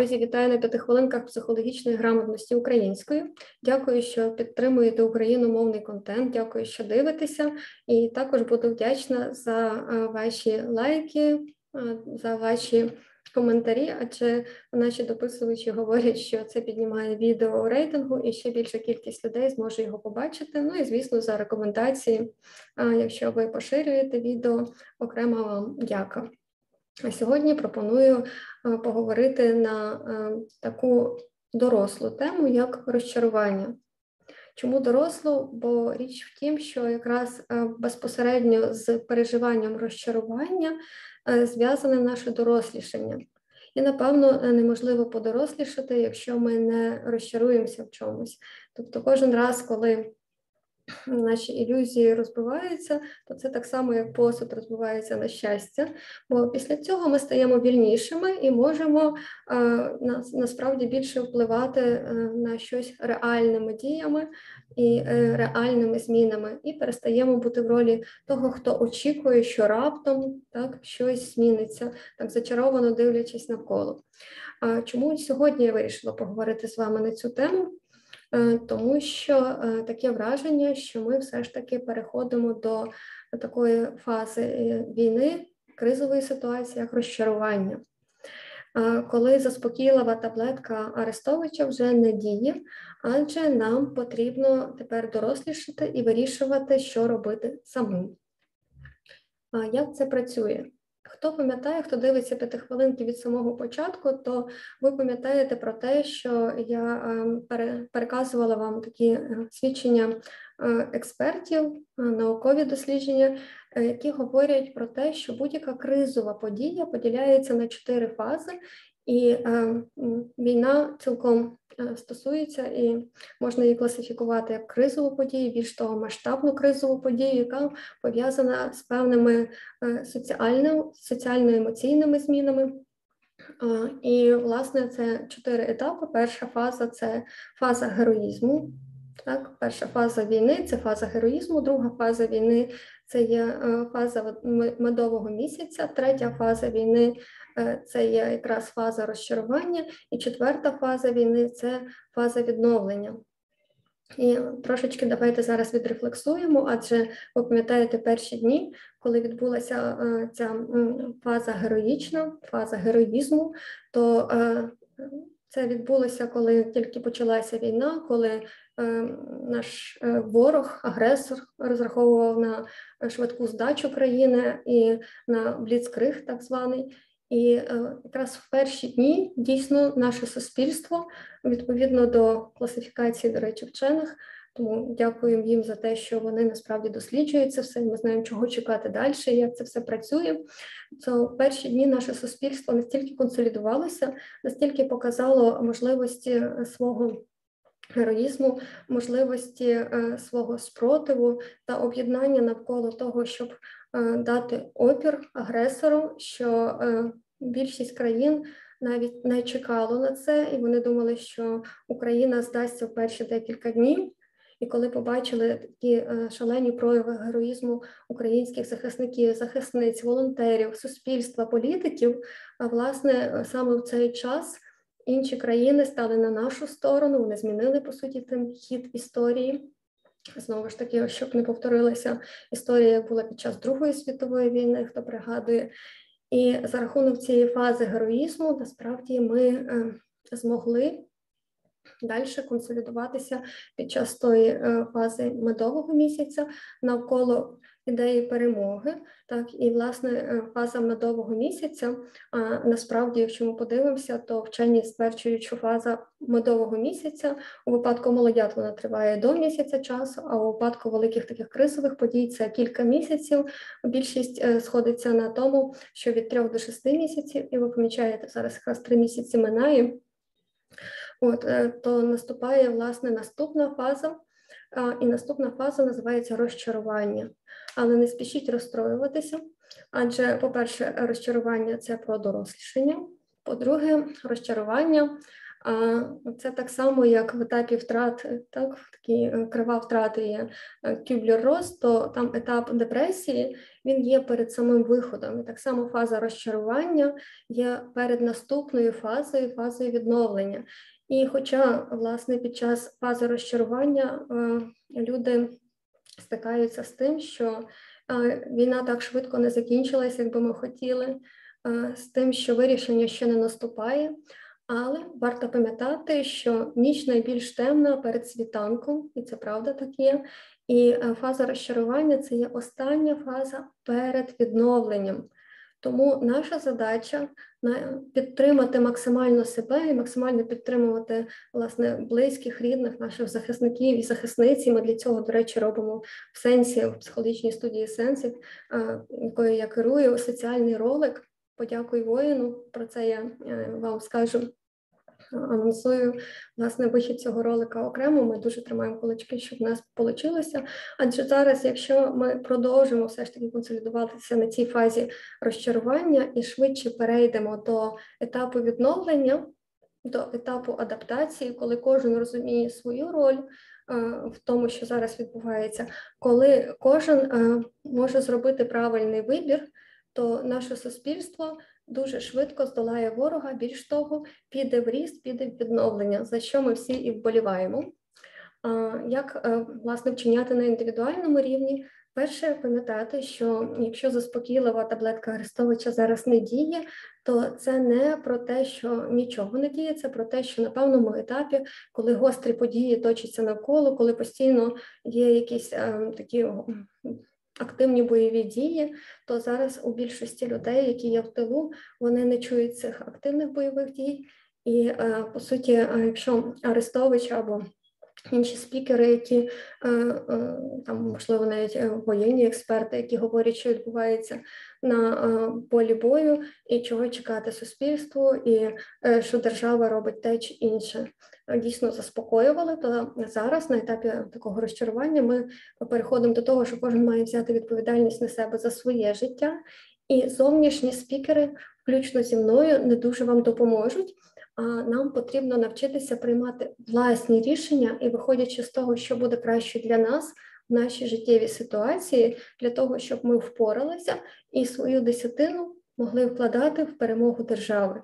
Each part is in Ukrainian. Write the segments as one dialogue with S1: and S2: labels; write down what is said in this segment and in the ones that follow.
S1: Друзі, вітаю на п'яти хвилинках психологічної грамотності українською. Дякую, що підтримуєте україномовний контент. Дякую, що дивитеся, і також буду вдячна за ваші лайки, за ваші коментарі, адже наші дописувачі говорять, що це піднімає відео рейтингу, і ще більша кількість людей зможе його побачити. Ну і звісно, за рекомендації. Якщо ви поширюєте відео, окремо вам дяка. А сьогодні пропоную поговорити на таку дорослу тему, як розчарування. Чому дорослу? Бо річ в тім, що якраз безпосередньо з переживанням розчарування зв'язане наше дорослішання. І, напевно, неможливо подорослішати, якщо ми не розчаруємося в чомусь. Тобто, кожен раз, коли наші ілюзії розбиваються, то це так само, як посуд розбивається на щастя. Бо після цього ми стаємо вільнішими і можемо насправді більше впливати е, на щось реальними діями і е, реальними змінами, і перестаємо бути в ролі того, хто очікує, що раптом так щось зміниться, так зачаровано дивлячись навколо. Чому сьогодні я вирішила поговорити з вами на цю тему? Е, тому що е, таке враження, що ми все ж таки переходимо до такої фази е, війни, кризової ситуації, як розчарування. Коли заспокійлива таблетка Арестовича вже не діє, адже нам потрібно тепер дорослішати і вирішувати, що робити самим. Як це працює? Хто пам'ятає, хто дивиться п'ятихвилинки від самого початку, то ви пам'ятаєте про те, що я ем, переказувала вам такі е, свідчення е, експертів, е, наукові дослідження, які говорять про те, що будь-яка кризова подія поділяється на чотири фази, і е, війна цілком е, стосується і можна її класифікувати як кризову подію, більш того, масштабну кризову подію, яка пов'язана з певними е, соціально-емоційними змінами. І, власне, це чотири етапи. Перша фаза це фаза героїзму. Так, Перша фаза війни це фаза героїзму, друга фаза війни це є фаза медового місяця, третя фаза війни це є якраз фаза розчарування, і четверта фаза війни це фаза відновлення. І трошечки давайте зараз відрефлексуємо, адже ви пам'ятаєте перші дні, коли відбулася е, ця фаза героїчна, фаза героїзму, то е, це відбулося, коли тільки почалася війна, коли наш ворог, агресор розраховував на швидку здачу країни і на бліцкриг, так званий. І е, якраз в перші дні дійсно наше суспільство відповідно до класифікації, до речі, вчених. Тому дякуємо їм за те, що вони насправді досліджують це все. Ми знаємо, чого чекати далі, як це все працює. То перші дні наше суспільство настільки консолідувалося, настільки показало можливості свого героїзму, можливості е, свого спротиву та об'єднання навколо того, щоб Е, дати опір агресору, що е, більшість країн навіть не чекало на це, і вони думали, що Україна здасться в перші декілька днів. І коли побачили такі е, шалені прояви героїзму українських захисників, захисниць, волонтерів, суспільства, політиків, а власне саме в цей час інші країни стали на нашу сторону, вони змінили по суті тим хід історії. Знову ж таки, щоб не повторилася історія, як була під час Другої світової війни, хто пригадує. І за рахунок цієї фази героїзму, насправді ми е, змогли далі консолідуватися під час тої е, фази медового місяця навколо ідеї перемоги, так і власне е, фаза медового місяця. А насправді, якщо ми подивимося, то вчені стверджують, що фаза медового місяця у випадку молодят вона триває до місяця часу, а у випадку великих таких кризових подій це кілька місяців. Більшість е, сходиться на тому, що від трьох до шести місяців, і ви помічаєте зараз якраз три місяці минає. От е, то наступає власне наступна фаза, і наступна фаза називається розчарування. Але не спішіть розстроюватися, адже, по-перше, розчарування це про дорослішання. По-друге, розчарування це так само, як в етапі втрат, так, в такій е, крива втрати є е, кюблер-роз, то там етап депресії він є перед самим виходом. І так само фаза розчарування є перед наступною фазою, фазою відновлення. І хоча, власне, під час фази розчарування е, люди стикаються з тим, що війна так швидко не закінчилася, як би ми хотіли, з тим, що вирішення ще не наступає. Але варто пам'ятати, що ніч найбільш темна перед світанком, і це правда так є. І е, фаза розчарування це є остання фаза перед відновленням. Тому наша задача підтримати максимально себе і максимально підтримувати власне близьких, рідних, наших захисників і захисниць. Ми для цього, до речі, робимо в сенсі в психологічній студії сенсів, е, якою я керую соціальний ролик. Подякуй воїну. Про це я е, вам скажу анонсую власне вихід цього ролика окремо. Ми дуже тримаємо кулачки, щоб в нас вийшло. Адже зараз, якщо ми продовжимо все ж таки консолідуватися на цій фазі розчарування і швидше перейдемо до етапу відновлення, до етапу адаптації, коли кожен розуміє свою роль. Е, в тому, що зараз відбувається, коли кожен е, може зробити правильний вибір, то наше суспільство дуже швидко здолає ворога, більш того, піде в ріст, піде в відновлення, за що ми всі і вболіваємо. Як е, власне вчиняти на індивідуальному рівні? Перше, пам'ятати, що якщо заспокійлива таблетка Арестовича зараз не діє, то це не про те, що нічого не діє, це про те, що на певному етапі, коли гострі події точаться навколо, коли постійно є якісь е, такі активні бойові дії, то зараз у більшості людей, які є в тилу, вони не чують цих активних бойових дій. І е, по суті, е, якщо Арестович або інші спікери, які е, там можливо навіть воєнні експерти, які говорять, що відбувається на полі бою, і чого чекати суспільству, і що держава робить те чи інше дійсно заспокоювали, то зараз на етапі такого розчарування ми переходимо до того, що кожен має взяти відповідальність на себе за своє життя, і зовнішні спікери, включно зі мною, не дуже вам допоможуть. Нам потрібно навчитися приймати власні рішення і, виходячи з того, що буде краще для нас в нашій життєвій ситуації, для того, щоб ми впоралися і свою десятину могли вкладати в перемогу держави.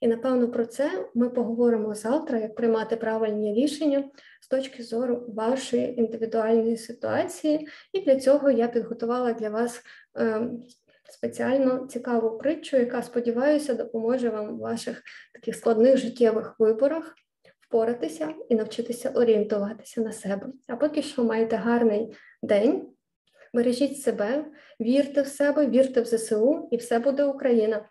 S1: І напевно про це ми поговоримо завтра, як приймати правильні рішення з точки зору вашої індивідуальної ситуації. І для цього я підготувала для вас ем, спеціально цікаву притчу, яка, сподіваюся, допоможе вам в ваших таких складних життєвих виборах впоратися і навчитися орієнтуватися на себе. А поки що маєте гарний день. Бережіть себе, вірте в себе, вірте в ЗСУ, і все буде Україна.